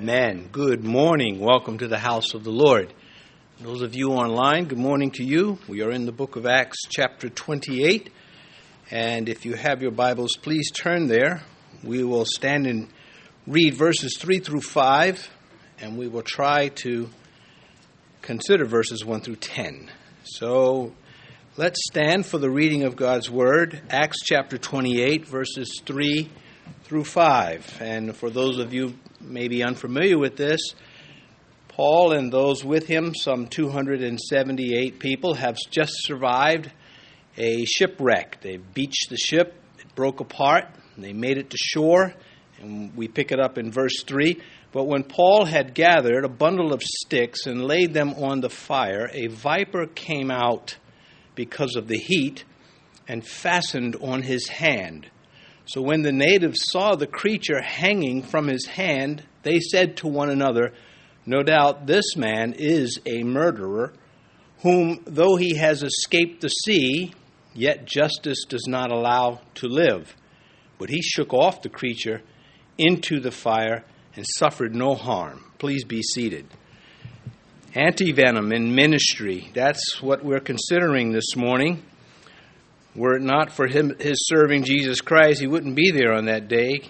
Amen. Good morning. Welcome to the house of the Lord. Those of you online, good morning to you. We are in the book of Acts, chapter 28. And if you have your Bibles, please turn there. We will stand and read verses 3 through 5, and we will try to consider verses 1 through 10. So let's stand for the reading of God's Word, Acts chapter 28, verses 3 through 5. And for those of you maybe unfamiliar with this, Paul and those with him, some 278 people, have just survived a shipwreck. They beached the ship, it broke apart, they made it to shore, and we pick it up in verse 3. But when Paul had gathered a bundle of sticks and laid them on the fire, a viper came out because of the heat and fastened on his hand. So when the natives saw the creature hanging from his hand, they said to one another, No doubt this man is a murderer, whom, though he has escaped the sea, yet justice does not allow to live. But he shook off the creature into the fire and suffered no harm. Please be seated. Antivenom in ministry. That's what we're considering this morning. Were it not for him, his serving Jesus Christ, he wouldn't be there on that day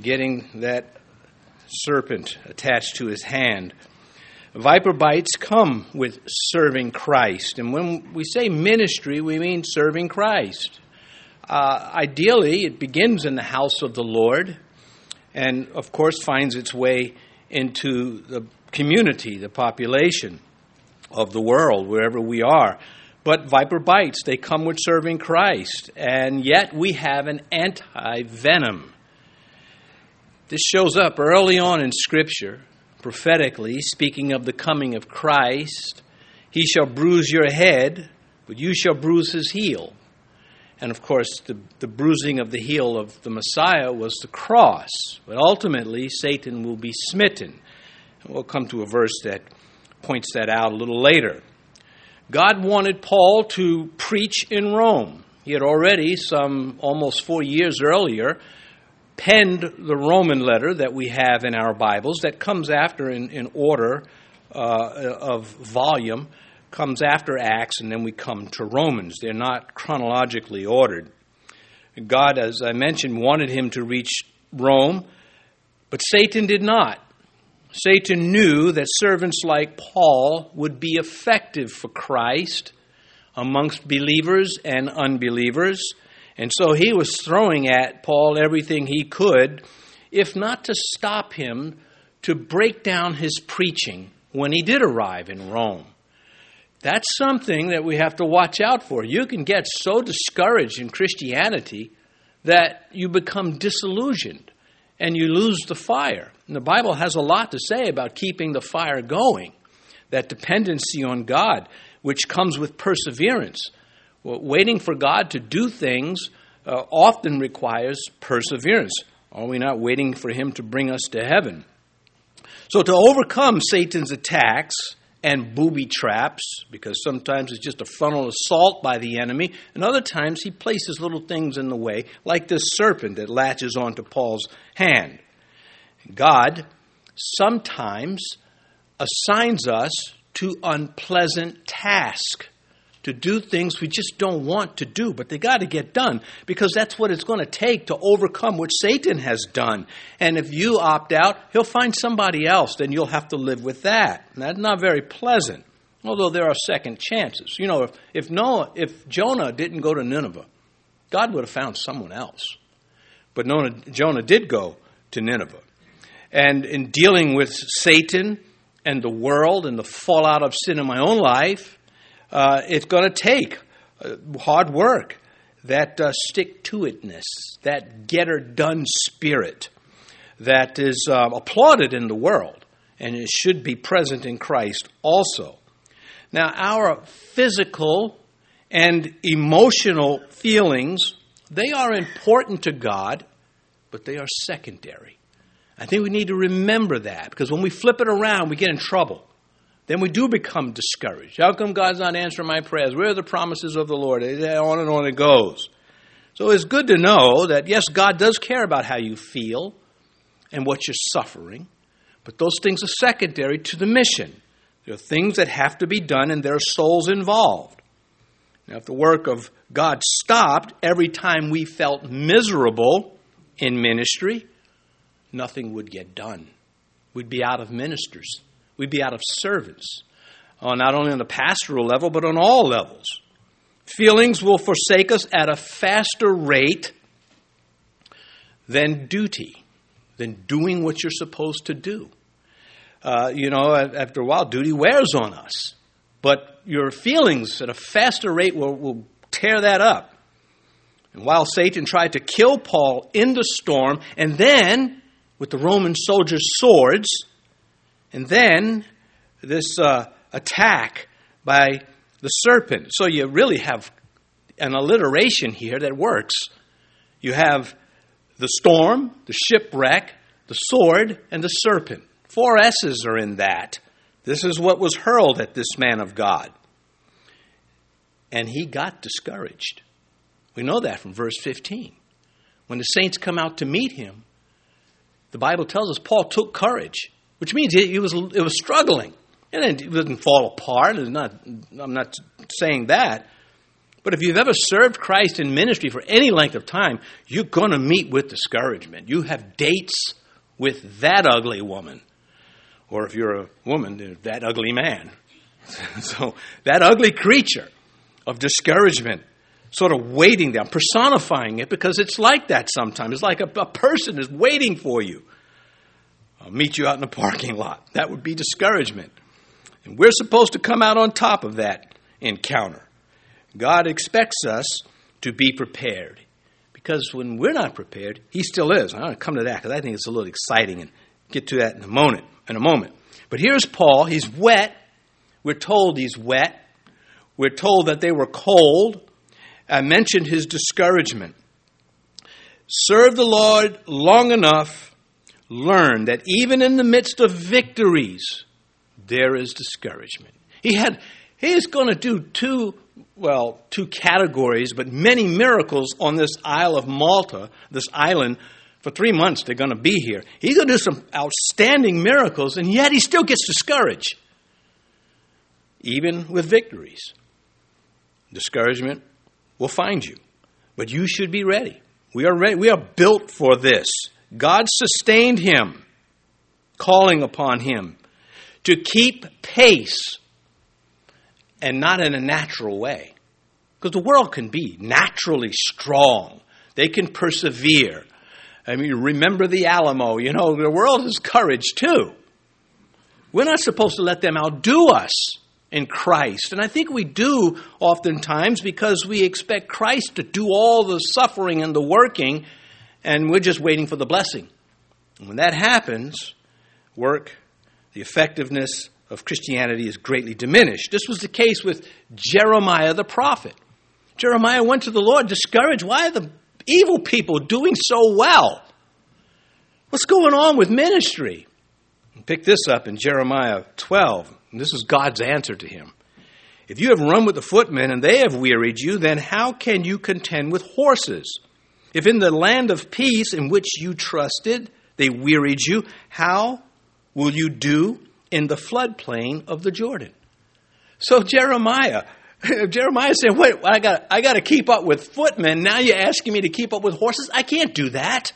getting that serpent attached to his hand. Viper bites come with serving Christ. And when we say ministry, we mean serving Christ. Uh, ideally, it begins in the house of the Lord and, of course, finds its way into the community, the population of the world, wherever we are. But viper bites, they come with serving Christ. And yet we have an anti venom. This shows up early on in Scripture, prophetically, speaking of the coming of Christ. He shall bruise your head, but you shall bruise his heel. And of course, the, the bruising of the heel of the Messiah was the cross. But ultimately, Satan will be smitten. And we'll come to a verse that points that out a little later. God wanted Paul to preach in Rome. He had already, some almost four years earlier, penned the Roman letter that we have in our Bibles, that comes after in, in order uh, of volume, comes after Acts, and then we come to Romans. They're not chronologically ordered. God, as I mentioned, wanted him to reach Rome, but Satan did not. Satan knew that servants like Paul would be effective for Christ amongst believers and unbelievers. And so he was throwing at Paul everything he could, if not to stop him, to break down his preaching when he did arrive in Rome. That's something that we have to watch out for. You can get so discouraged in Christianity that you become disillusioned and you lose the fire. And the Bible has a lot to say about keeping the fire going, that dependency on God, which comes with perseverance. Well, waiting for God to do things uh, often requires perseverance. Are we not waiting for Him to bring us to heaven? So, to overcome Satan's attacks, and booby traps, because sometimes it's just a frontal assault by the enemy, and other times he places little things in the way, like this serpent that latches onto Paul's hand. God sometimes assigns us to unpleasant tasks to do things we just don't want to do, but they got to get done because that's what it's going to take to overcome what Satan has done. And if you opt out, he'll find somebody else, then you'll have to live with that. And that's not very pleasant, although there are second chances. You know, if, if Noah, if Jonah didn't go to Nineveh, God would have found someone else. But Jonah, Jonah did go to Nineveh. And in dealing with Satan and the world and the fallout of sin in my own life, uh, it's going to take uh, hard work, that uh, stick to itness, that get her done spirit that is uh, applauded in the world and it should be present in Christ also. Now, our physical and emotional feelings, they are important to God, but they are secondary. I think we need to remember that because when we flip it around, we get in trouble then we do become discouraged. How come God's not answering my prayers? Where are the promises of the Lord? On and on it goes. So it's good to know that, yes, God does care about how you feel and what you're suffering, But those things are secondary to the mission. There are things that have to be done, and there are souls involved. Now, if the work of God stopped every time we felt miserable in ministry, nothing would get done. We'd be out of ministers, we'd be out of servants, uh, not only on the pastoral level, but on all levels. Feelings will forsake us at a faster rate than duty, than doing what you're supposed to do. Uh, you know, after a while, duty wears on us. But your feelings at a faster rate will, will tear that up. And while Satan tried to kill Paul in the storm, and then with the Roman soldiers' swords, and then this uh, attack by the serpent. So you really have an alliteration here that works. You have the storm, the shipwreck, the sword, and the serpent. Four S's are in that. This is what was hurled at this man of God. And he got discouraged. We know that from verse 15. When the saints come out to meet him, the Bible tells us Paul took courage, which means he was, it was struggling. And it didn't fall apart. Not, I'm not saying that. But if you've ever served Christ in ministry for any length of time, you're going to meet with discouragement. You have dates with that ugly woman. Or if you're a woman, that ugly man. so that ugly creature of discouragement sort of waiting there. I'm personifying it because it's like that sometimes. It's like a, a person is waiting for you. I'll meet you out in the parking lot. That would be discouragement. And we're supposed to come out on top of that encounter. God expects us to be prepared. Because when we're not prepared, He still is. I'm going to come to that because I think it's a little exciting and get to that in a moment. In a moment. But here's Paul. He's wet. We're told he's wet. We're told that they were cold. I mentioned his discouragement. Serve the Lord long enough, learn that even in the midst of victories, there is discouragement. He had he is going to do two well, two categories, but many miracles on this Isle of Malta, this island. For three months, they're going to be here. He's going to do some outstanding miracles, and yet he still gets discouraged, even with victories. Discouragement will find you. But you should be ready. We are ready. We are built for this. God sustained him, calling upon him to keep pace and not in a natural way. Because the world can be naturally strong, they can persevere. I mean, remember the Alamo, you know, the world has courage too. We're not supposed to let them outdo us in Christ. And I think we do oftentimes because we expect Christ to do all the suffering and the working, and we're just waiting for the blessing. And when that happens, work, the effectiveness of Christianity is greatly diminished. This was the case with Jeremiah the prophet. Jeremiah went to the Lord discouraged. Why are the evil people doing so well? What's going on with ministry? Pick this up in Jeremiah 12. And this is God's answer to him. If you have run with the footmen and they have wearied you, then how can you contend with horses? If in the land of peace in which you trusted they wearied you, how will you do in the floodplain of the Jordan? So Jeremiah, Jeremiah said, "Wait, I got I got to keep up with footmen. Now you're asking me to keep up with horses? I can't do that."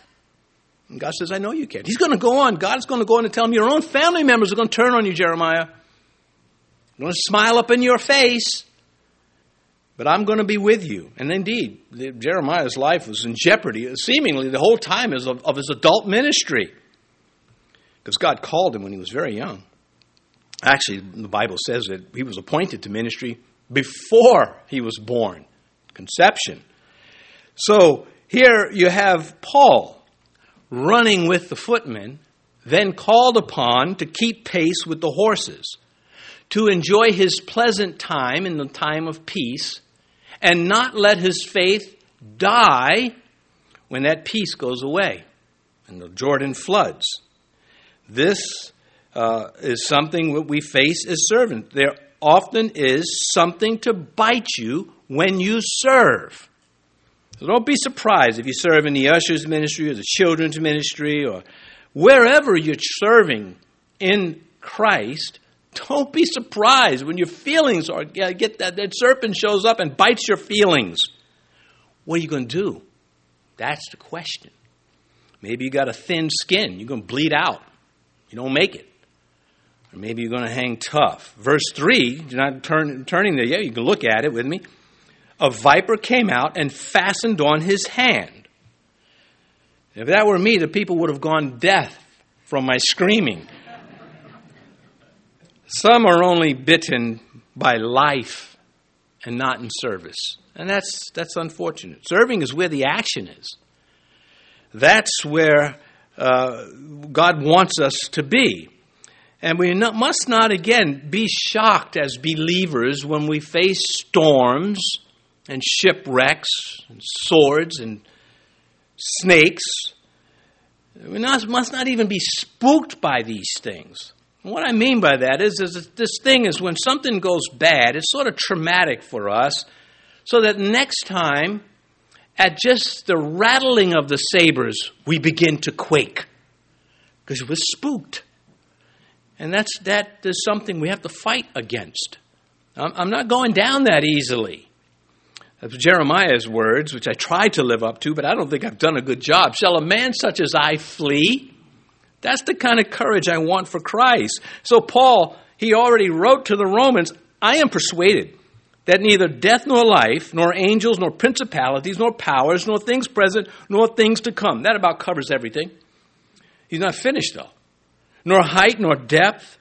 And God says, "I know you can't." He's going to go on. God's going to go on and tell him your own family members are going to turn on you, Jeremiah. I'm going to smile up in your face, but I'm going to be with you. And indeed, Jeremiah's life was in jeopardy, seemingly the whole time of, of his adult ministry, because God called him when he was very young. Actually, the Bible says that he was appointed to ministry before he was born, conception. So here you have Paul running with the footmen, then called upon to keep pace with the horses to enjoy his pleasant time in the time of peace and not let his faith die when that peace goes away and the Jordan floods. This uh, is something that we face as servants. There often is something to bite you when you serve. So don't be surprised if you serve in the ushers ministry or the children's ministry or wherever you're serving in Christ, don't be surprised when your feelings are get that, that serpent shows up and bites your feelings. What are you going to do? That's the question. Maybe you got a thin skin, you're going to bleed out. You don't make it. Or maybe you're going to hang tough. Verse 3, you're not turn, turning there yet, you can look at it with me. A viper came out and fastened on his hand. If that were me, the people would have gone deaf from my screaming. Some are only bitten by life and not in service. And that's, that's unfortunate. Serving is where the action is. That's where uh, God wants us to be. And we not, must not, again, be shocked as believers when we face storms and shipwrecks and swords and snakes. We not, must not even be spooked by these things. What I mean by that is, is this thing is when something goes bad, it's sort of traumatic for us, so that next time, at just the rattling of the sabers, we begin to quake because we're spooked. And that's, that is something we have to fight against. I'm, I'm not going down that easily. That's Jeremiah's words, which I try to live up to, but I don't think I've done a good job. Shall a man such as I flee? That's the kind of courage I want for Christ. So, Paul, he already wrote to the Romans I am persuaded that neither death nor life, nor angels, nor principalities, nor powers, nor things present, nor things to come. That about covers everything. He's not finished, though. Nor height, nor depth,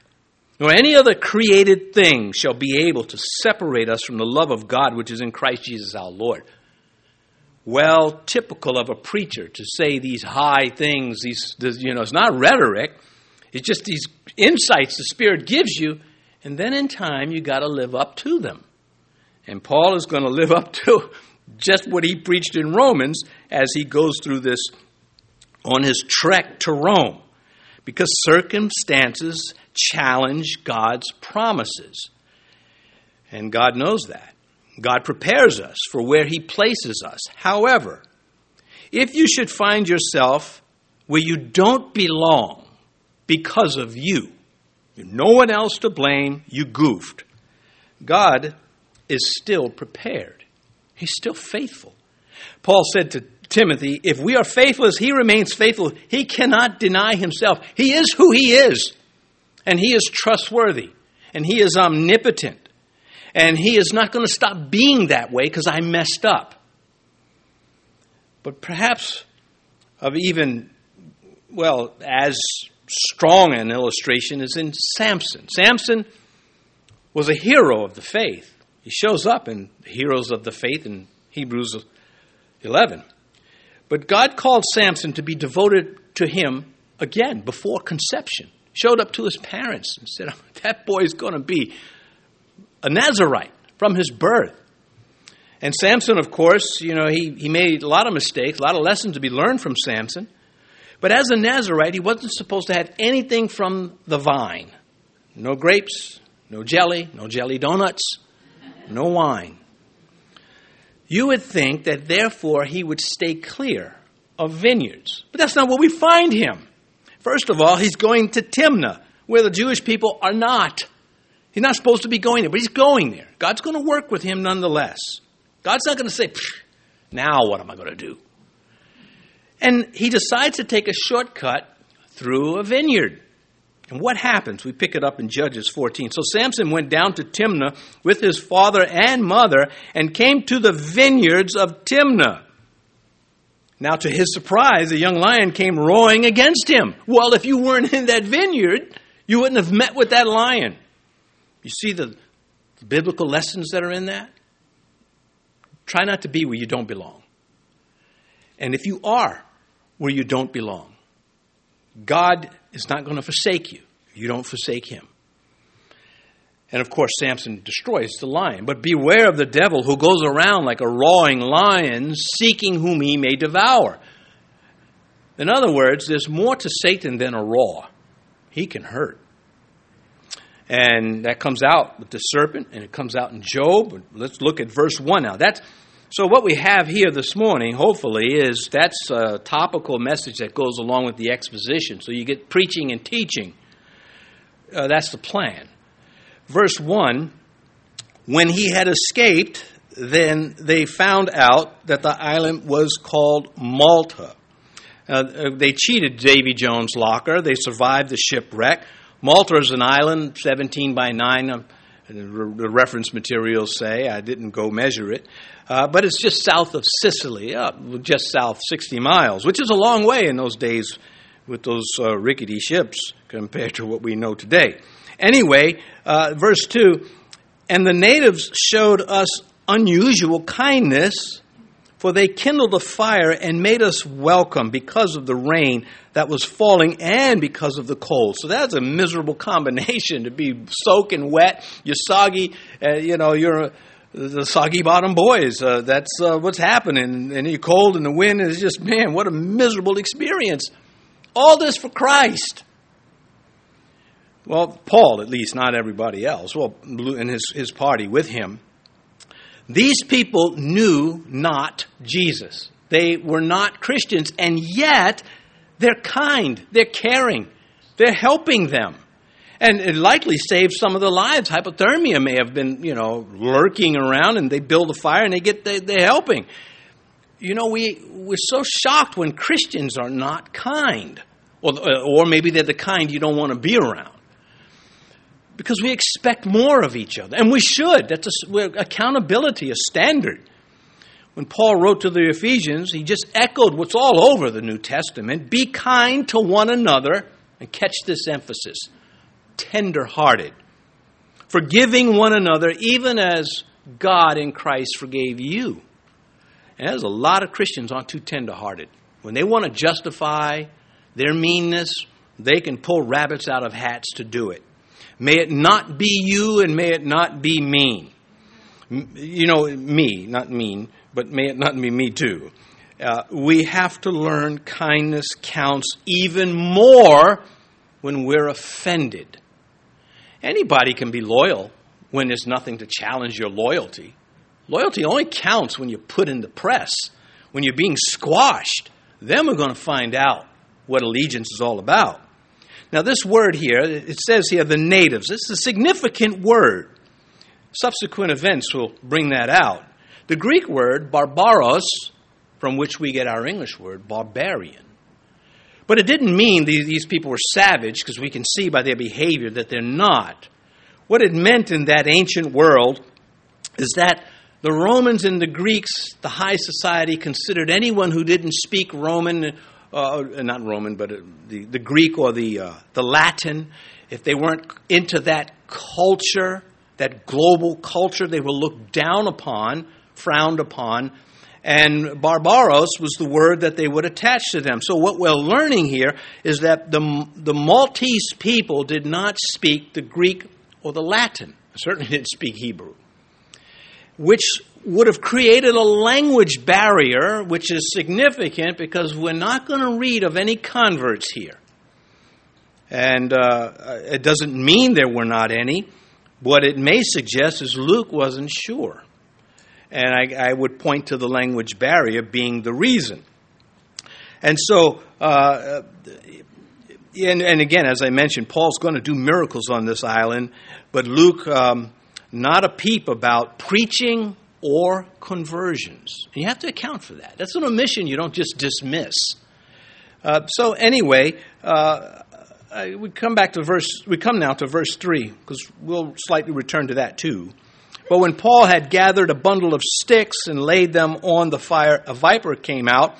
nor any other created thing shall be able to separate us from the love of God which is in Christ Jesus our Lord. Well, typical of a preacher to say these high things, these, you know, it's not rhetoric, it's just these insights the Spirit gives you, and then in time you got to live up to them. And Paul is going to live up to just what he preached in Romans as he goes through this on his trek to Rome. Because circumstances challenge God's promises. And God knows that. God prepares us for where He places us. However, if you should find yourself where you don't belong because of you, no one else to blame, you goofed, God is still prepared. He's still faithful. Paul said to Timothy, if we are faithful he remains faithful, he cannot deny himself. He is who he is, and he is trustworthy, and he is omnipotent, and he is not going to stop being that way because I messed up. But perhaps of even, well, as strong an illustration is in Samson. Samson was a hero of the faith. He shows up in Heroes of the Faith in Hebrews 11. But God called Samson to be devoted to him again before conception. Showed up to his parents and said, That boy is going to be a Nazarite from his birth. And Samson, of course, you know, he, he made a lot of mistakes, a lot of lessons to be learned from Samson. But as a Nazarite, he wasn't supposed to have anything from the vine no grapes, no jelly, no jelly donuts, no wine. You would think that therefore he would stay clear of vineyards. But that's not what we find him. First of all, he's going to Timnah, where the Jewish people are not. He's not supposed to be going there, but he's going there. God's going to work with him nonetheless. God's not going to say, now what am I going to do? And he decides to take a shortcut through a vineyard. And what happens? We pick it up in Judges 14. So Samson went down to Timnah with his father and mother and came to the vineyards of Timnah. Now, to his surprise, a young lion came roaring against him. Well, if you weren't in that vineyard, you wouldn't have met with that lion. You see the, the biblical lessons that are in that? Try not to be where you don't belong. And if you are where you don't belong, God is not going to forsake you. You don't forsake him. And of course, Samson destroys the lion. But beware of the devil who goes around like a roaring lion, seeking whom he may devour. In other words, there's more to Satan than a roar. He can hurt. And that comes out with the serpent, and it comes out in Job. Let's look at verse 1 now. That's so, what we have here this morning, hopefully, is that's a topical message that goes along with the exposition. So, you get preaching and teaching. uh, that's the plan. Verse 1 When he had escaped, then they found out that the island was called Malta. Uh, they cheated Davy Jones' locker. They survived the shipwreck. Malta is an island, 17 by 9, uh, the reference materials say. I didn't go measure it. Uh, but it's just south of Sicily, uh, just south 60 miles, which is a long way in those days with those uh, rickety ships compared to what we know today. Anyway, uh, verse 2 And the natives showed us unusual kindness, for they kindled a fire and made us welcome because of the rain that was falling and because of the cold. So that's a miserable combination to be soaking wet, you're soggy, uh, you know, you're the soggy bottom boys. Uh, that's uh, what's happening. And you're cold and the wind is just, man, what a miserable experience. All this for Christ. Well, Paul, at least, not everybody else. Well, and his, his party with him. These people knew not Jesus. They were not Christians, and yet they're kind, they're caring, they're helping them. And it likely saved some of their lives. Hypothermia may have been, you know, lurking around, and they build a fire and they get they, they're helping. You know, we we're so shocked when Christians are not kind, or or maybe they're the kind you don't want to be around because we expect more of each other, and we should. That's a, accountability, a standard. When Paul wrote to the Ephesians, he just echoed what's all over the New Testament be kind to one another, and catch this emphasis tender hearted, forgiving one another, even as God in Christ forgave you. And there's a lot of Christians aren't too tender hearted. When they want to justify their meanness, they can pull rabbits out of hats to do it. May it not be you and may it not be mean. You know, me, not mean, but may it not be me too. Uh, we have to learn kindness counts even more when we're offended. Anybody can be loyal when there's nothing to challenge your loyalty. Loyalty only counts when you're put in the press, when you're being squashed. Then we're going to find out what allegiance is all about. Now, this word here, it says here the natives. It's a significant word. Subsequent events will bring that out. The Greek word, barbaros, from which we get our English word, barbarian. But it didn't mean these people were savage, because we can see by their behavior that they're not. What it meant in that ancient world is that the Romans and the Greeks, the high society, considered anyone who didn't speak Roman uh, not Roman, but uh, the, the Greek or the, uh, the Latin, if they weren't into that culture, that global culture, they were looked down upon, frowned upon. And barbaros was the word that they would attach to them. So, what we're learning here is that the, the Maltese people did not speak the Greek or the Latin, certainly didn't speak Hebrew, which would have created a language barrier, which is significant because we're not going to read of any converts here. And uh, it doesn't mean there were not any. What it may suggest is Luke wasn't sure. And I, I would point to the language barrier being the reason. And so, uh, and, and, again, as I mentioned, Paul's going to do miracles on this island, but Luke, um, not a peep about preaching or conversions. And you have to account for that. That's an omission you don't just dismiss. Uh, so anyway, uh, we come back to verse. We come now to verse three because we'll slightly return to that too. But when Paul had gathered a bundle of sticks and laid them on the fire, a viper came out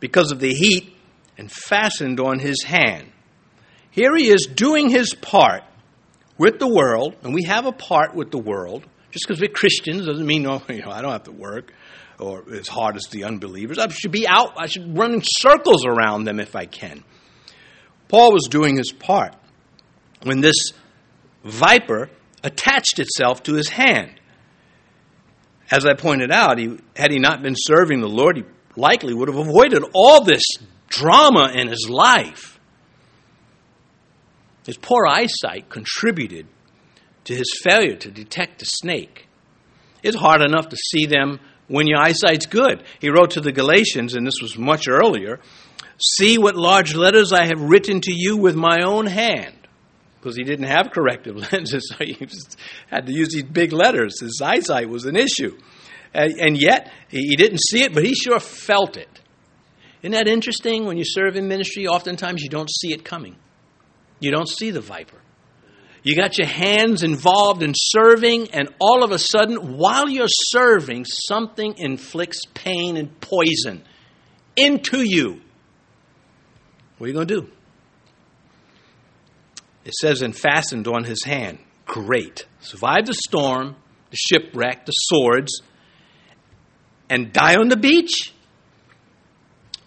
because of the heat and fastened on his hand. Here he is doing his part with the world, and we have a part with the world. Just because we're Christians doesn't mean, oh, you know, I don't have to work or as hard as the unbelievers. I should be out. I should run in circles around them if I can. Paul was doing his part when this viper attached itself to his hand. As I pointed out, he, had he not been serving the Lord, he likely would have avoided all this drama in his life. His poor eyesight contributed to his failure to detect a snake. It's hard enough to see them when your eyesight's good. He wrote to the Galatians, and this was much earlier See what large letters I have written to you with my own hand. because he didn't have corrective lenses, so he had to use these big letters. His eyesight was an issue. And, and yet, he didn't see it, but he sure felt it. Isn't that interesting? When you serve in ministry, oftentimes you don't see it coming. You don't see the viper. You got your hands involved in serving, and all of a sudden, while you're serving, something inflicts pain and poison into you. What are you going to do? It says, and fastened on his hand. Great. Survive the storm, the shipwreck, the swords, and die on the beach?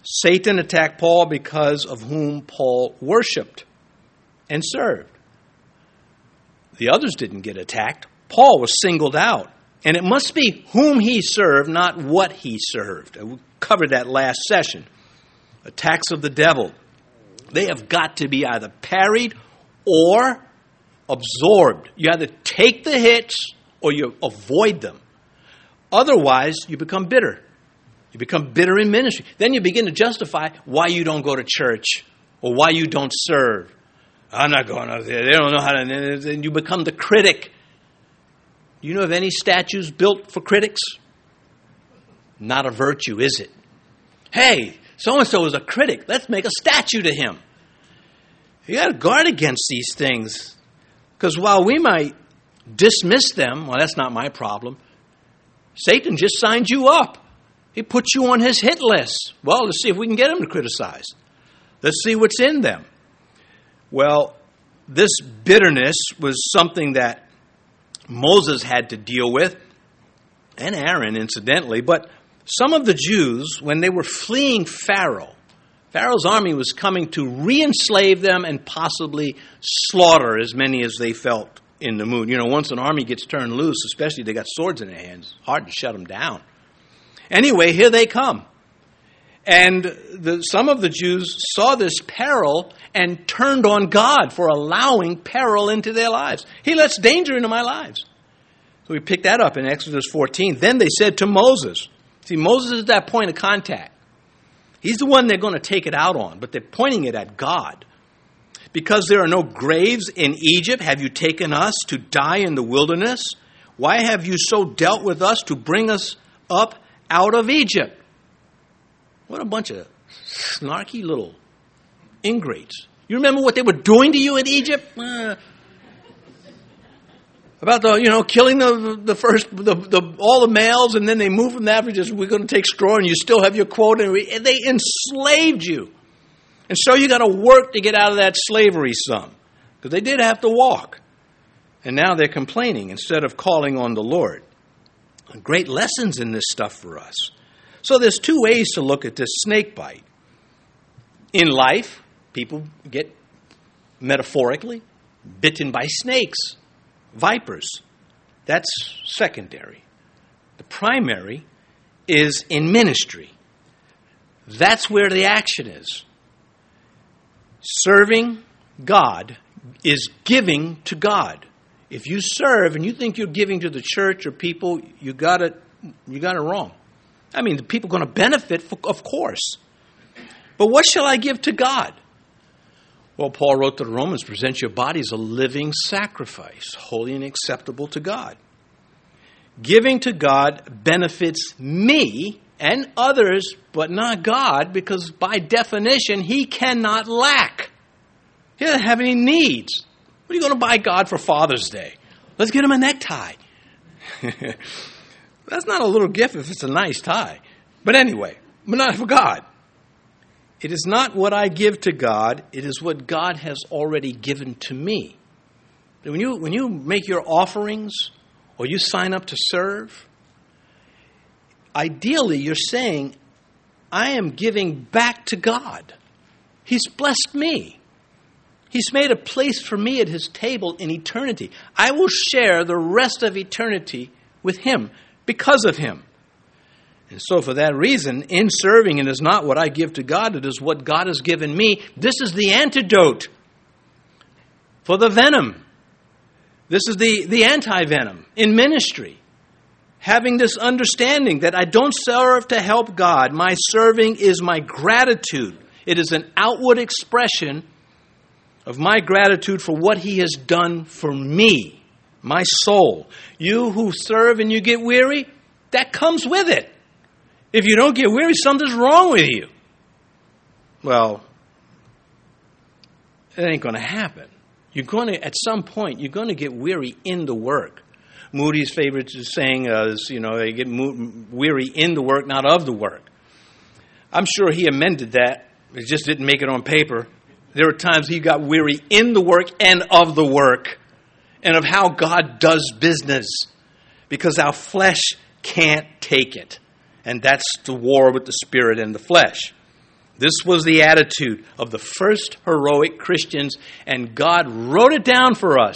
Satan attacked Paul because of whom Paul worshiped and served. The others didn't get attacked. Paul was singled out. And it must be whom he served, not what he served. We covered that last session. Attacks of the devil. They have got to be either parried or absorbed. You either take the hits or you avoid them. Otherwise, you become bitter. You become bitter in ministry. Then you begin to justify why you don't go to church or why you don't serve. I'm not going out there. They don't know how to. And you become the critic. Do You know of any statues built for critics? Not a virtue, is it? Hey, so and so is a critic. Let's make a statue to him. You got to guard against these things. Because while we might dismiss them, well, that's not my problem. Satan just signed you up. He put you on his hit list. Well, let's see if we can get him to criticize. Let's see what's in them. Well, this bitterness was something that Moses had to deal with, and Aaron, incidentally. But some of the Jews, when they were fleeing Pharaoh, Pharaoh's army was coming to re enslave them and possibly slaughter as many as they felt in the mood. You know, once an army gets turned loose, especially they got swords in their hands, hard to shut them down. Anyway, here they come. And the, some of the Jews saw this peril and turned on God for allowing peril into their lives. He lets danger into my lives. So we pick that up in Exodus 14. Then they said to Moses, see, Moses is that point of contact. He's the one they're going to take it out on, but they're pointing it at God. Because there are no graves in Egypt, have you taken us to die in the wilderness? Why have you so dealt with us to bring us up out of Egypt? What a bunch of snarky little ingrates. You remember what they were doing to you in Egypt? Uh, about the you know killing the the first the, the all the males and then they move from that just we're going to take straw and you still have your quota. And they enslaved you. And so you got to work to get out of that slavery some because they did have to walk. And now they're complaining instead of calling on the lord. Great lessons in this stuff for us. So there's two ways to look at this snake bite. In life people get metaphorically bitten by snakes vipers. That's secondary. The primary is in ministry. That's where the action is. Serving God is giving to God. If you serve and you think you're giving to the church or people, you got it, you got it wrong. I mean, the people are going to benefit, of course. But what shall I give to God? Well, Paul wrote to the Romans present your body as a living sacrifice, holy and acceptable to God. Giving to God benefits me and others, but not God, because by definition, He cannot lack. He doesn't have any needs. What are you going to buy God for Father's Day? Let's get him a necktie. That's not a little gift if it's a nice tie. But anyway, but not for God. It is not what I give to God, it is what God has already given to me. When you, when you make your offerings or you sign up to serve, ideally you're saying, I am giving back to God. He's blessed me. He's made a place for me at His table in eternity. I will share the rest of eternity with Him because of Him. And so, for that reason, in serving, it is not what I give to God, it is what God has given me. This is the antidote for the venom. This is the, the anti venom in ministry. Having this understanding that I don't serve to help God, my serving is my gratitude. It is an outward expression of my gratitude for what he has done for me, my soul. You who serve and you get weary, that comes with it. If you don't get weary, something's wrong with you. Well, it ain't going to happen. You're going to, at some point, you're going to get weary in the work. Moody's favorite saying is, you know, they get weary in the work, not of the work. I'm sure he amended that. It just didn't make it on paper. There were times he got weary in the work and of the work and of how God does business because our flesh can't take it. And that's the war with the spirit and the flesh. This was the attitude of the first heroic Christians, and God wrote it down for us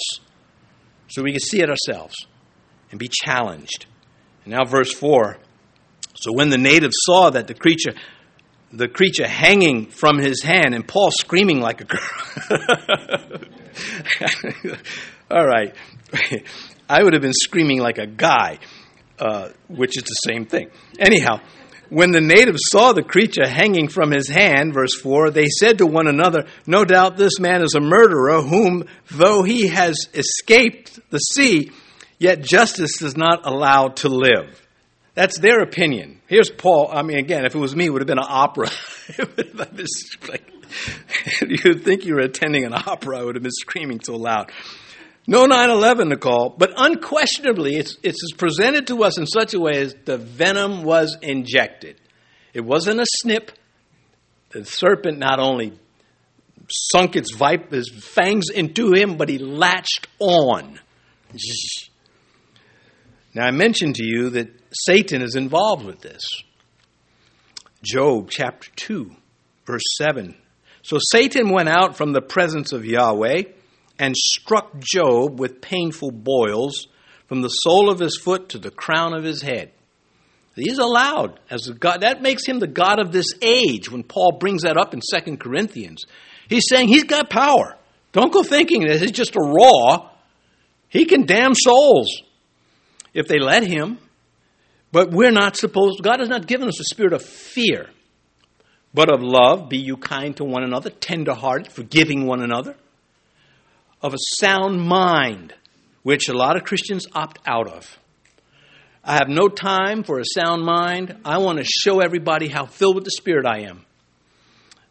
so we can see it ourselves and be challenged. And now, verse 4 So when the natives saw that the creature, the creature hanging from his hand, and Paul screaming like a girl. All right. I would have been screaming like a guy, uh, which is the same thing. Anyhow, when the natives saw the creature hanging from his hand, verse 4, they said to one another, No doubt this man is a murderer, whom, though he has escaped the sea, yet justice does not allow to live. That's their opinion. Here's Paul. I mean, again, if it was me, it would have been an opera. You'd think you were attending an opera. I would have been screaming so loud. No 9 11 to call, but unquestionably, it's, it's presented to us in such a way as the venom was injected. It wasn't a snip. The serpent not only sunk its, vip- fangs into him, but he latched on. Now, I mentioned to you that Satan is involved with this. Job chapter 2, verse 7. So Satan went out from the presence of Yahweh and struck Job with painful boils from the sole of his foot to the crown of his head. He's allowed as a God. That makes him the God of this age when Paul brings that up in 2 Corinthians. He's saying he's got power. Don't go thinking that he's just a raw. He can damn souls if they let him. But we're not supposed, God has not given us a spirit of fear, but of love. Be you kind to one another, tenderhearted, forgiving one another of a sound mind, which a lot of Christians opt out of. I have no time for a sound mind. I want to show everybody how filled with the Spirit I am.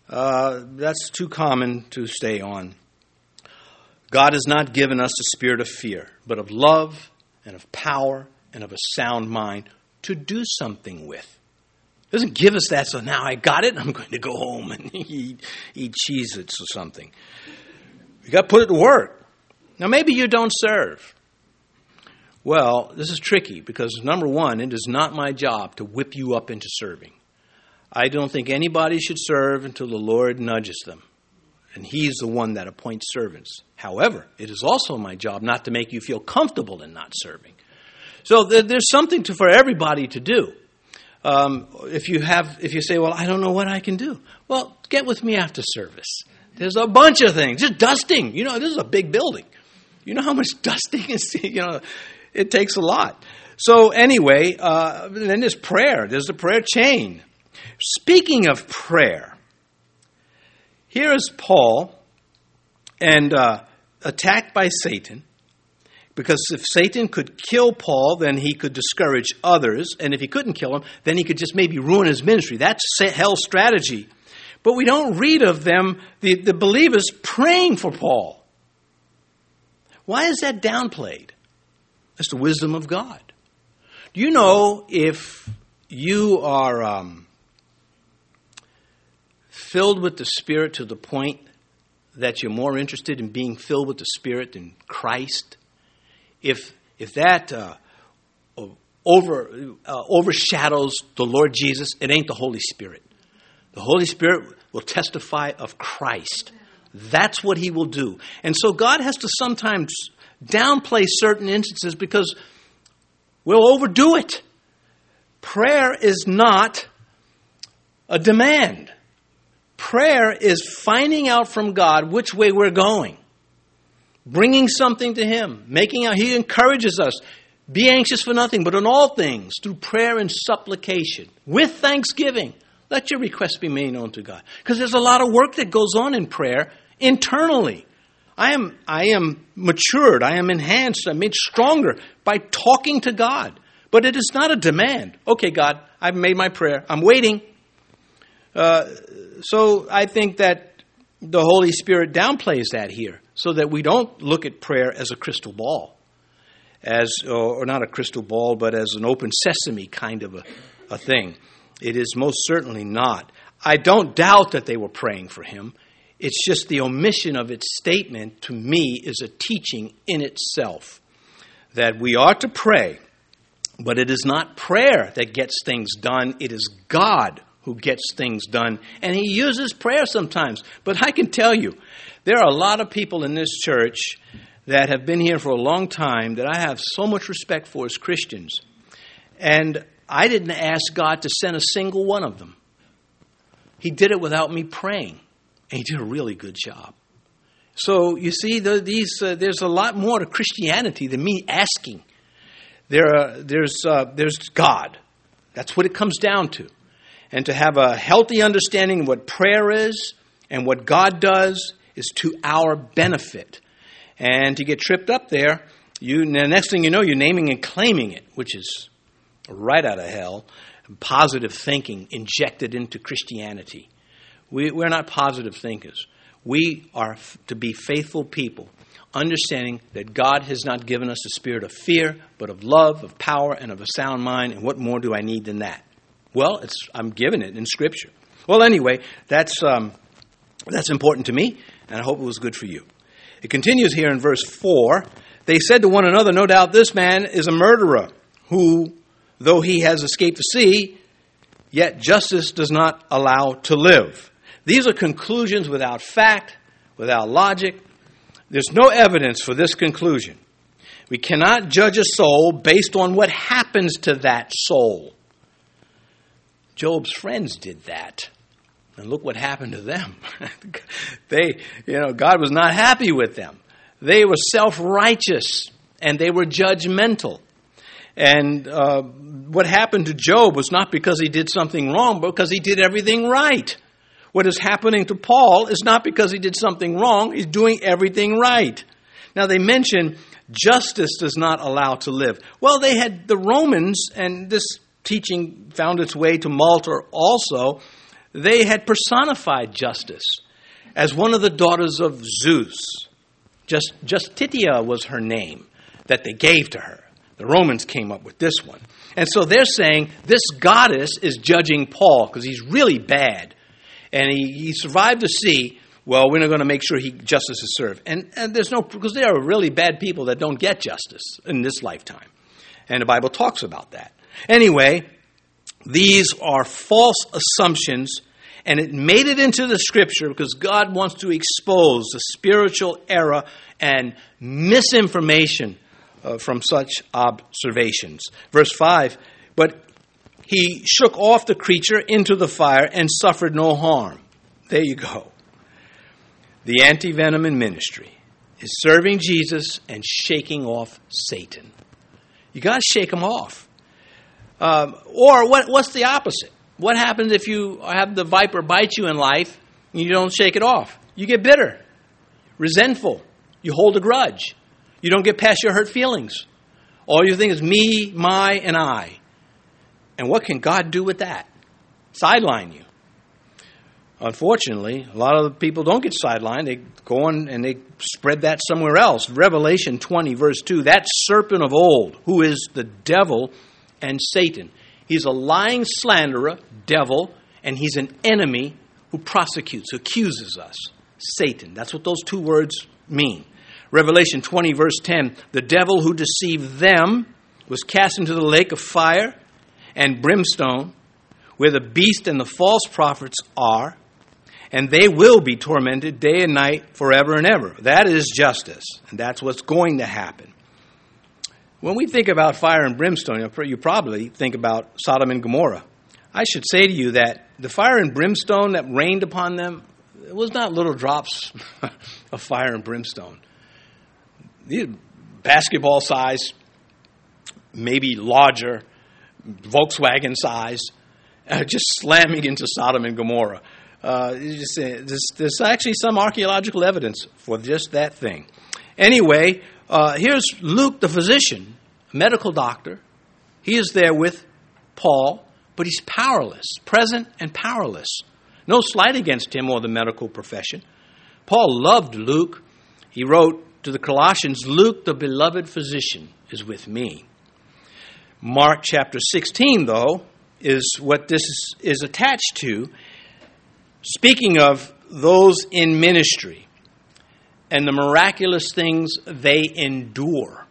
Uh, that's too common to stay on. God has not given us a spirit of fear, but of love and of power and of a sound mind to do something with. He doesn't give us that, so now I got it, I'm going to go home and eat, eat Cheez Its or something. You got to put it to work. Now, maybe you don't serve. Well, this is tricky because, number one, it is not my job to whip you up into serving. I don't think anybody should serve until the Lord nudges them. And He's the one that appoints servants. However, it is also my job not to make you feel comfortable in not serving. So there's something to, for everybody to do. Um, if you have, if you say, "Well, I don't know what I can do," well, get with me after service. There's a bunch of things. Just dusting. You know, this is a big building. You know how much dusting is, you know, it takes a lot. So, anyway, uh, then there's prayer. There's the prayer chain. Speaking of prayer, here is Paul and uh, attacked by Satan. Because if Satan could kill Paul, then he could discourage others. And if he couldn't kill him, then he could just maybe ruin his ministry. That's hell's strategy. But we don't read of them, the, the believers, praying for Paul. Why is that downplayed? That's the wisdom of God. Do you know if you are um, filled with the Spirit to the point that you're more interested in being filled with the Spirit than Christ? If, if that uh, over, uh, overshadows the Lord Jesus, it ain't the Holy Spirit. The Holy Spirit will testify of Christ. That's what he will do. And so God has to sometimes downplay certain instances because we'll overdo it. Prayer is not a demand. Prayer is finding out from God which way we're going, bringing something to Him, making out. He encourages us be anxious for nothing, but in all things, through prayer and supplication, with thanksgiving, let your request be made known to God. Because there's a lot of work that goes on in prayer internally. I am, I am matured. I am enhanced. I'm made stronger by talking to God. But it is not a demand. Okay, God, I've made my prayer. I'm waiting. Uh, so I think that the Holy Spirit downplays that here so that we don't look at prayer as a crystal ball, as or not a crystal ball, but as an open sesame kind of a, a thing. It is most certainly not. I don't doubt that they were praying for him. It's just the omission of its statement to me is a teaching in itself that we are to pray, but it is not prayer that gets things done, it is God who gets things done. And he uses prayer sometimes. But I can tell you, there are a lot of people in this church that have been here for a long time that I have so much respect for as Christians. And I didn't ask God to send a single one of them. He did it without me praying. And he did a really good job. So you see, the, these, uh, there's a lot more to Christianity than me asking. There are, there's, uh, there's God. That's what it comes down to. And to have a healthy understanding of what prayer is and what God does is to our benefit. And to get tripped up there, you, the next thing you know, you're naming and claiming it, which is right out of hell. Positive thinking injected into Christianity. We, we're not positive thinkers. We are to be faithful people, understanding that God has not given us a spirit of fear, but of love, of power, and of a sound mind. And what more do I need than that? Well, I'm given it in Scripture. Well, anyway, that's, um, that's important to me, and I hope it was good for you. It continues here in verse 4. They said to one another, No doubt this man is a murderer, who, though he has escaped the sea, yet justice does not allow to live. These are conclusions without fact, without logic. There's no evidence for this conclusion. We cannot judge a soul based on what happens to that soul. Job's friends did that. And look what happened to them. they, you know, God was not happy with them. They were self righteous and they were judgmental. And uh, what happened to Job was not because he did something wrong, but because he did everything right. What is happening to Paul is not because he did something wrong, he's doing everything right. Now, they mention justice does not allow to live. Well, they had the Romans, and this teaching found its way to Malta also, they had personified justice as one of the daughters of Zeus. Just, Justitia was her name that they gave to her. The Romans came up with this one. And so they're saying this goddess is judging Paul because he's really bad. And he, he survived the sea. Well, we're not going to make sure he justice is served. And, and there's no, because there are really bad people that don't get justice in this lifetime. And the Bible talks about that. Anyway, these are false assumptions, and it made it into the scripture because God wants to expose the spiritual error and misinformation uh, from such observations. Verse 5 But he shook off the creature into the fire and suffered no harm. There you go. The anti venom in ministry is serving Jesus and shaking off Satan. You got to shake him off. Um, or what, what's the opposite? What happens if you have the viper bite you in life and you don't shake it off? You get bitter, resentful, you hold a grudge, you don't get past your hurt feelings. All you think is me, my, and I. And what can God do with that? Sideline you. Unfortunately, a lot of people don't get sidelined. They go on and they spread that somewhere else. Revelation 20, verse 2 that serpent of old, who is the devil and Satan. He's a lying slanderer, devil, and he's an enemy who prosecutes, who accuses us. Satan. That's what those two words mean. Revelation 20, verse 10 the devil who deceived them was cast into the lake of fire and brimstone, where the beast and the false prophets are, and they will be tormented day and night forever and ever. That is justice, and that's what's going to happen. When we think about fire and brimstone, you probably think about Sodom and Gomorrah. I should say to you that the fire and brimstone that rained upon them it was not little drops of fire and brimstone. Basketball size, maybe larger, Volkswagen size, uh, just slamming into Sodom and Gomorrah. Uh, just, uh, there's, there's, actually some archaeological evidence for just that thing. Anyway, uh, here's Luke, the physician, medical doctor. He is there with Paul, but he's powerless, present and powerless. No slight against him or the medical profession. Paul loved Luke. He wrote to the Colossians Luke, the beloved physician, is with me. Mark chapter 16, though, is what this is attached to. Speaking of those in ministry and the miraculous things they endure,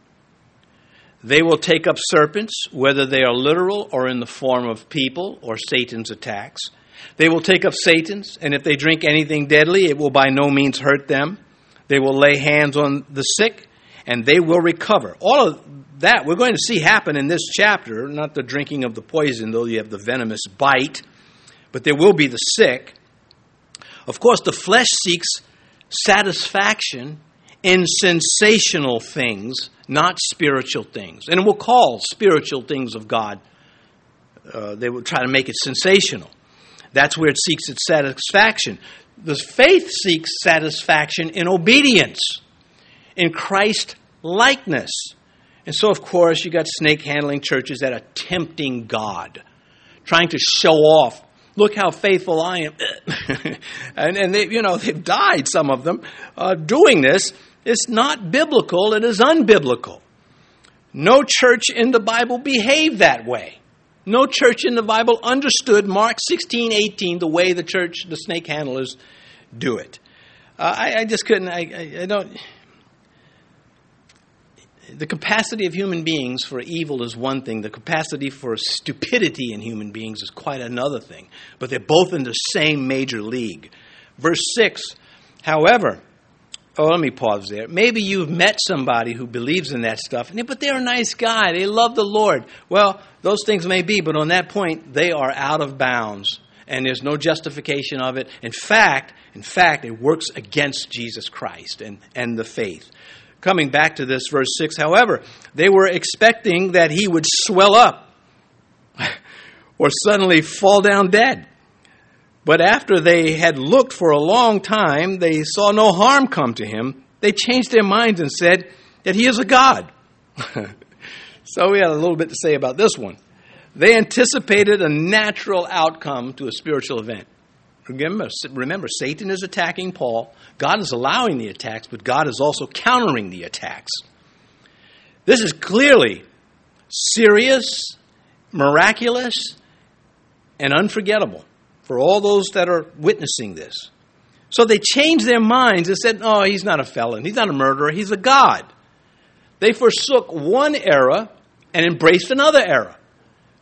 they will take up serpents, whether they are literal or in the form of people or Satan's attacks. They will take up Satan's, and if they drink anything deadly, it will by no means hurt them. They will lay hands on the sick, and they will recover. All of that we're going to see happen in this chapter, not the drinking of the poison, though you have the venomous bite, but there will be the sick. Of course, the flesh seeks satisfaction in sensational things, not spiritual things. And it will call spiritual things of God, uh, they will try to make it sensational. That's where it seeks its satisfaction. The faith seeks satisfaction in obedience, in Christ likeness. And so, of course, you got snake handling churches that are tempting God, trying to show off. Look how faithful I am. and and they, you know, they've died, some of them, uh, doing this. It's not biblical, it is unbiblical. No church in the Bible behaved that way. No church in the Bible understood Mark 16, 18 the way the church, the snake handlers, do it. Uh, I, I, just couldn't, I, I, I don't the capacity of human beings for evil is one thing, the capacity for stupidity in human beings is quite another thing. But they're both in the same major league. Verse 6, however, oh, let me pause there. Maybe you've met somebody who believes in that stuff, but they're a nice guy, they love the Lord. Well, those things may be, but on that point, they are out of bounds. And there's no justification of it. In fact, in fact, it works against Jesus Christ and, and the faith coming back to this, verse 6, however, they were expecting that he would swell up or suddenly fall down dead. But after they had looked for a long time, they saw no harm come to him. They changed their minds and said that he is a God. so we had a little bit to say about this one. They anticipated a natural outcome to a spiritual event. Remember, remember, Satan is attacking Paul. God is allowing the attacks, but God is also countering the attacks. This is clearly serious, miraculous, and unforgettable for all those that are witnessing this. So they changed their minds and said, Oh, he's not a felon. He's not a murderer. He's a God. They forsook one era and embraced another era.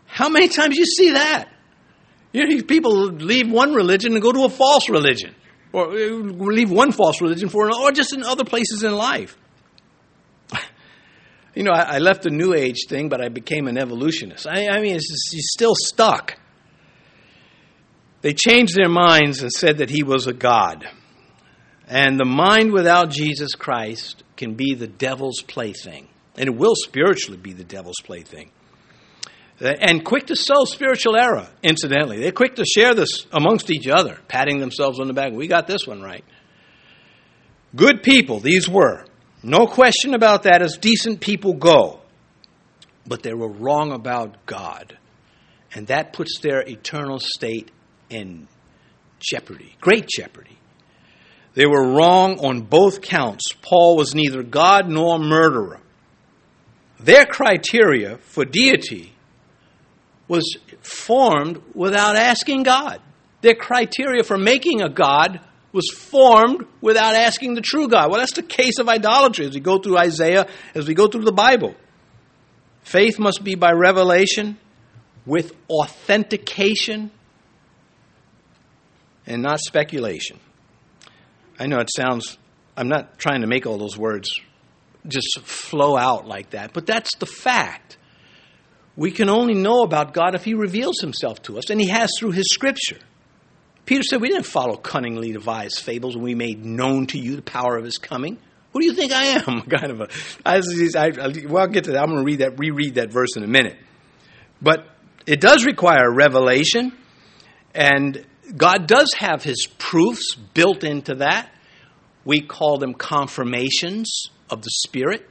How many times you see that? You know, people leave one religion and go to a false religion, or uh, leave one false religion for another, or just in other places in life. you know, I, left the New Age thing, but I became an evolutionist. I, I mean, just, he's still stuck. They changed their minds and said that he was a god. And the mind without Jesus Christ can be the devil's plaything. And it will spiritually be the devil's plaything. Uh, and quick to sow spiritual error, incidentally. They're quick to share this amongst each other, patting themselves on the back. We got this one right. Good people, these were. No question about that as decent people go. But they were wrong about God. And that puts their eternal state in jeopardy, great jeopardy. They were wrong on both counts. Paul was neither God nor murderer. Their criteria for deity was formed without asking God. Their criteria for making a God was formed without asking the true God. Well, that's the case of idolatry as we go through Isaiah, as we go through the Bible. Faith must be by revelation with authentication and not speculation. I know it sounds, I'm not trying to make all those words just flow out like that, but that's the fact. We can only know about God if He reveals Himself to us, and He has through His Scripture. Peter said, We didn't follow cunningly devised fables when we made known to you the power of His coming. Who do you think I am? kind of a. I, I, well, I'll get to that. I'm going to read that, reread that verse in a minute. But it does require revelation, and God does have his proofs built into that. We call them confirmations of the Spirit.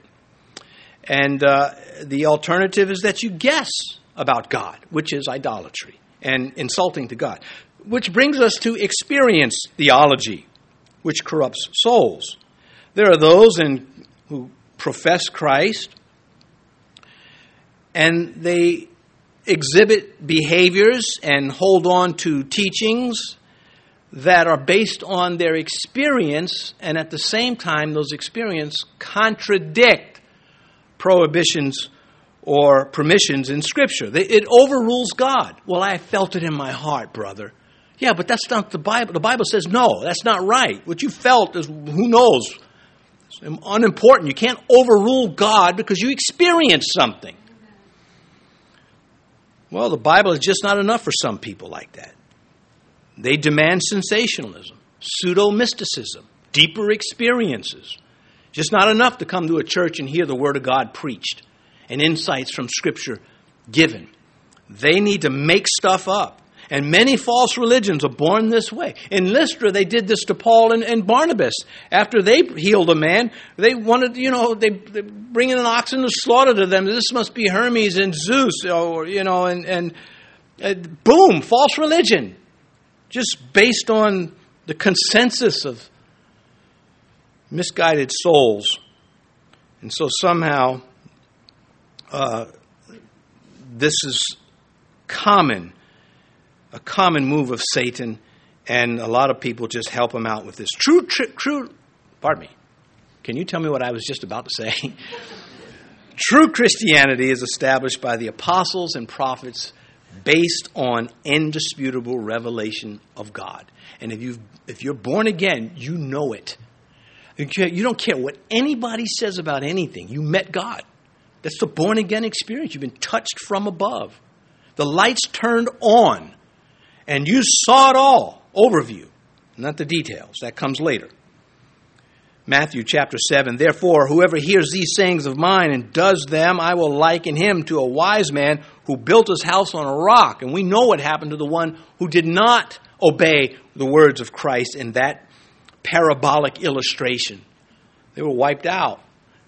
And uh, the alternative is that you guess about God, which is idolatry and insulting to God. Which brings us to experience theology, which corrupts souls. There are those in, who profess Christ and they exhibit behaviors and hold on to teachings that are based on their experience, and at the same time, those experiences contradict prohibitions or permissions in Scripture. It overrules God. Well, I felt it in my heart, brother. Yeah, but that's not the Bible. The Bible says no, that's not right. What you felt is who knows. It's unimportant. You can't overrule God because you experienced something. Well, the Bible is just not enough for some people like that. They demand sensationalism, pseudo mysticism, deeper experiences. Just not enough to come to a church and hear the Word of God preached and insights from Scripture given. They need to make stuff up. And many false religions are born this way. In Lystra, they did this to Paul and, and Barnabas. After they healed a man, they wanted, you know, they, they bring in an oxen to slaughter to them. This must be Hermes and Zeus, or, you know, and, and uh, boom, false religion. Just based on the consensus of misguided souls. And so somehow, uh, this is common a common move of Satan, and a lot of people just help him out with this. True, true, true. Pardon me. Can you tell me what I was just about to say? true Christianity is established by the apostles and prophets based on indisputable revelation of God. And if you if you're born again, you know it. You don't care what anybody says about anything. You met God. That's the born again experience. You've been touched from above. The lights turned on and you saw it all. Overview, not the details. That comes later. Matthew chapter 7 Therefore, whoever hears these sayings of mine and does them, I will liken him to a wise man who built his house on a rock. And we know what happened to the one who did not obey the words of Christ in that parabolic illustration. They were wiped out.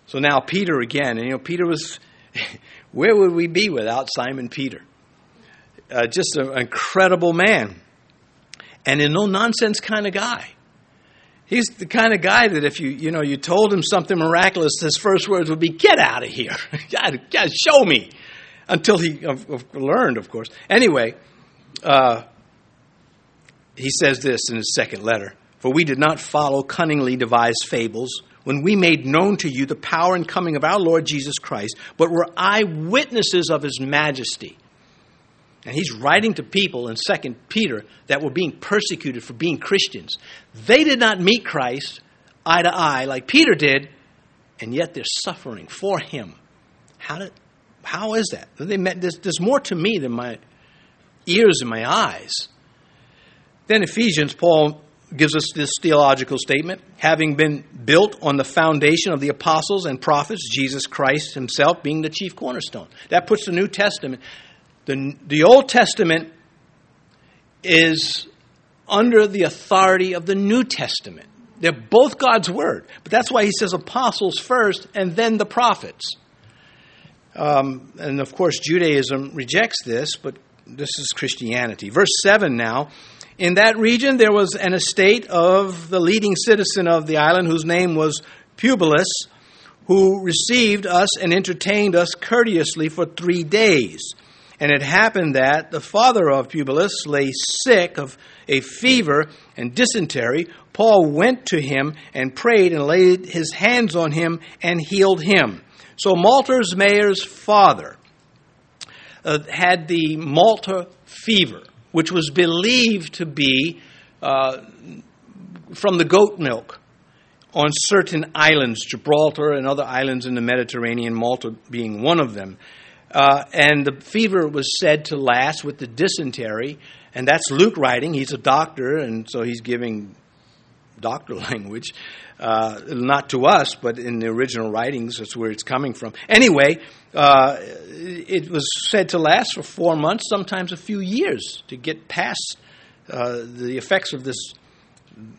So now Peter again, and you know, Peter was, where would we be without Simon Peter? Uh, just an incredible man and a no nonsense kind of guy. He's the kind of guy that if you you know you told him something miraculous, his first words would be "Get out of here! God, God, show me!" Until he learned, of course. Anyway, uh, he says this in his second letter: "For we did not follow cunningly devised fables." When we made known to you the power and coming of our Lord Jesus Christ, but were eyewitnesses of his majesty. And he's writing to people in 2 Peter that were being persecuted for being Christians. They did not meet Christ eye to eye like Peter did, and yet they're suffering for him. How, did, how is that? They met, there's, there's more to me than my ears and my eyes. Then Ephesians, Paul gives us this theological statement having been built on the foundation of the apostles and prophets, Jesus Christ himself being the chief cornerstone. That puts the New Testament the, the Old Testament is under the authority of the New Testament. They're both God's Word. But that's why he says apostles first and then the prophets. Um, and of course, Judaism rejects this, but this is Christianity. Verse 7 now. In that region, there was an estate of the leading citizen of the island whose name was Publius, who received us and entertained us courteously for three days. And it happened that the father of Publius lay sick of a fever and dysentery. Paul went to him and prayed and laid his hands on him and healed him. So Malta's mayor's father uh, had the Malta fever, which was believed to be uh, from the goat milk on certain islands, Gibraltar and other islands in the Mediterranean, Malta being one of them. Uh, and the fever was said to last with the dysentery, and that's Luke writing. He's a doctor, and so he's giving doctor language, uh, not to us, but in the original writings, that's where it's coming from. Anyway, uh, it was said to last for four months, sometimes a few years, to get past uh, the effects of this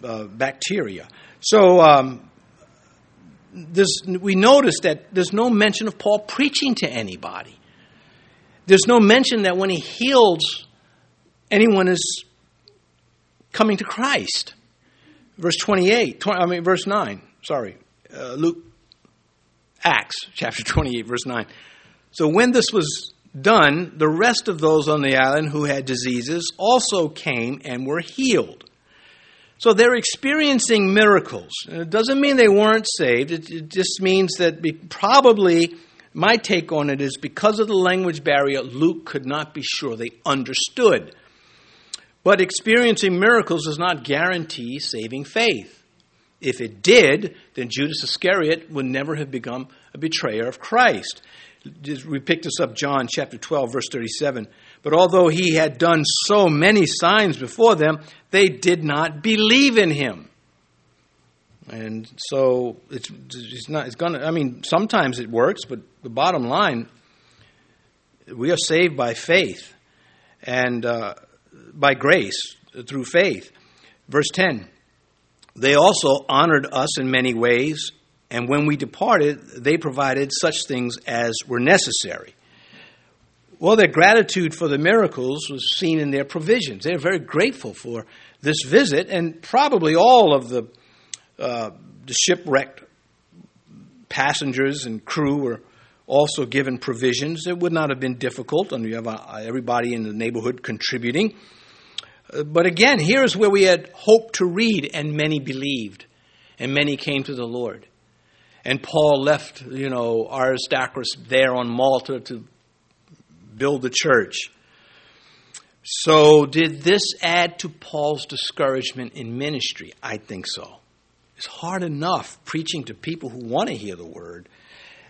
uh, bacteria. So um, we notice that there's no mention of Paul preaching to anybody. There's no mention that when he heals, anyone is coming to Christ. Verse 28, 20, I mean, verse 9, sorry, uh, Luke, Acts chapter 28, verse 9. So when this was done, the rest of those on the island who had diseases also came and were healed. So they're experiencing miracles. It doesn't mean they weren't saved, it, it just means that probably my take on it is because of the language barrier, Luke could not be sure they understood. But experiencing miracles does not guarantee saving faith. If it did, then Judas Iscariot would never have become a betrayer of Christ. We picked this up, John chapter 12, verse 37. But although he had done so many signs before them, they did not believe in him. And so it's, it's not, it's gonna, I mean, sometimes it works, but the bottom line, we are saved by faith and uh, by grace through faith. Verse 10 They also honored us in many ways, and when we departed, they provided such things as were necessary. Well, their gratitude for the miracles was seen in their provisions. They're very grateful for this visit, and probably all of the, uh, the shipwrecked passengers and crew were also given provisions. It would not have been difficult, and you have uh, everybody in the neighborhood contributing. Uh, but again, here's where we had hoped to read, and many believed, and many came to the Lord. And Paul left, you know, Aristarchus there on Malta to build the church. So, did this add to Paul's discouragement in ministry? I think so. It's hard enough preaching to people who want to hear the word.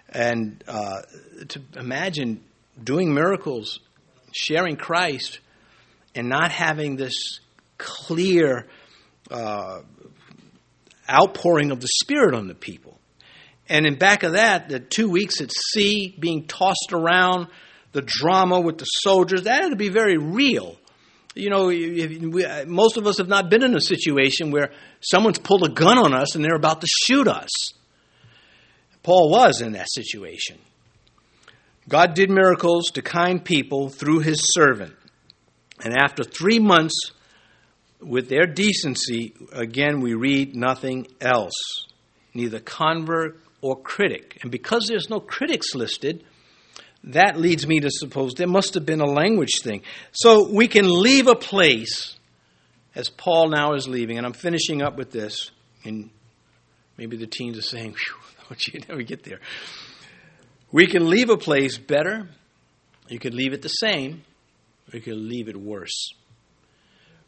And uh, to imagine doing miracles, sharing Christ, and not having this clear uh, outpouring of the Spirit on the people. And in back of that, the two weeks at sea, being tossed around, the drama with the soldiers, that had to be very real. You know, we, uh, most of us have not been in a situation where someone's pulled a gun on us and they're about to shoot us. Paul was in that situation. God did miracles to kind people through his servant. And after three months, with their decency, again, we read nothing else, neither convert or critic. And because there's no critics listed, that leads me to suppose there must have been a language thing. So we can leave a place, as Paul now is leaving, and I'm finishing up with this, and maybe the teens are saying, don't you never get there. We can leave a place better, you could leave it the same, or you could leave it worse.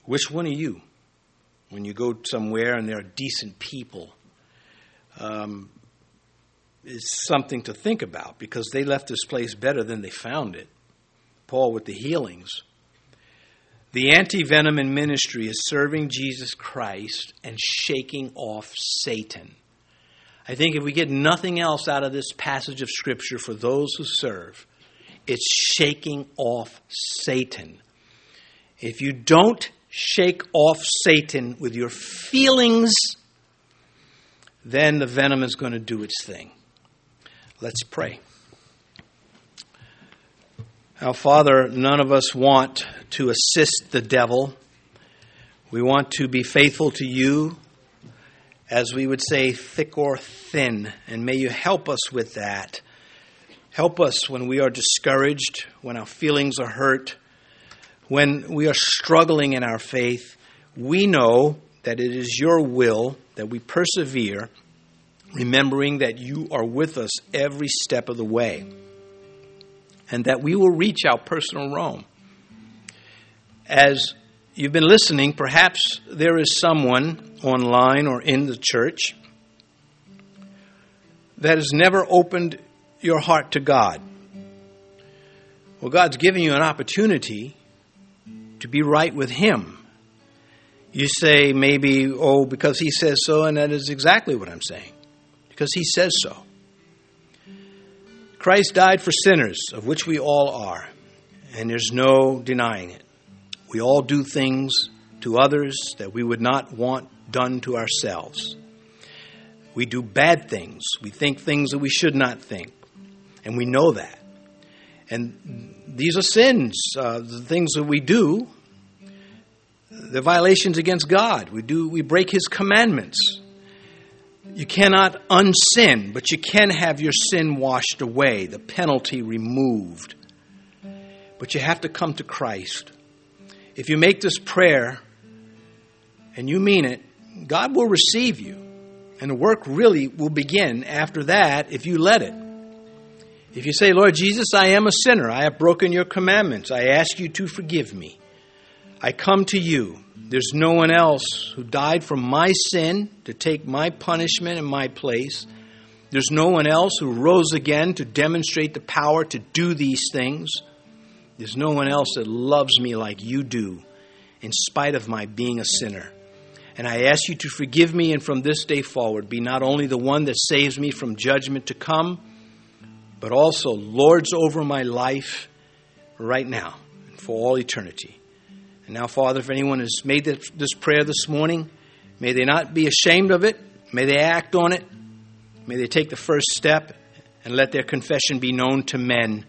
Which one are you? When you go somewhere and there are decent people, um, is something to think about because they left this place better than they found it. Paul with the healings. The anti venom in ministry is serving Jesus Christ and shaking off Satan. I think if we get nothing else out of this passage of Scripture for those who serve, it's shaking off Satan. If you don't shake off Satan with your feelings, then the venom is going to do its thing. Let's pray. Our Father, none of us want to assist the devil. We want to be faithful to you, as we would say, thick or thin, and may you help us with that. Help us when we are discouraged, when our feelings are hurt, when we are struggling in our faith. We know that it is your will that we persevere remembering that you are with us every step of the way and that we will reach our personal Rome. As you've been listening, perhaps there is someone online or in the church that has never opened your heart to God. Well, God's giving you an opportunity to be right with Him. You say maybe, oh, because He says so, and that is exactly what I'm saying because he says so. Christ died for sinners, of which we all are, and there's no denying it. We all do things to others that we would not want done to ourselves. We do bad things. We think things that we should not think. And we know that. And these are sins, uh, the things that we do. The violations against God. We do we break his commandments. You cannot unsin, but you can have your sin washed away, the penalty removed. But you have to come to Christ. If you make this prayer and you mean it, God will receive you. And the work really will begin after that if you let it. If you say, Lord Jesus, I am a sinner. I have broken your commandments. I ask you to forgive me. I come to you. There's no one else who died for my sin to take my punishment in my place. There's no one else who rose again to demonstrate the power to do these things. There's no one else that loves me like you do, in spite of my being a sinner. And I ask you to forgive me and from this day forward be not only the one that saves me from judgment to come, but also lords over my life right now and for all eternity. And now, Father, if anyone has made this prayer this morning, may they not be ashamed of it, may they act on it, may they take the first step and let their confession be known to men.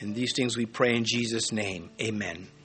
And these things we pray in Jesus' name. Amen.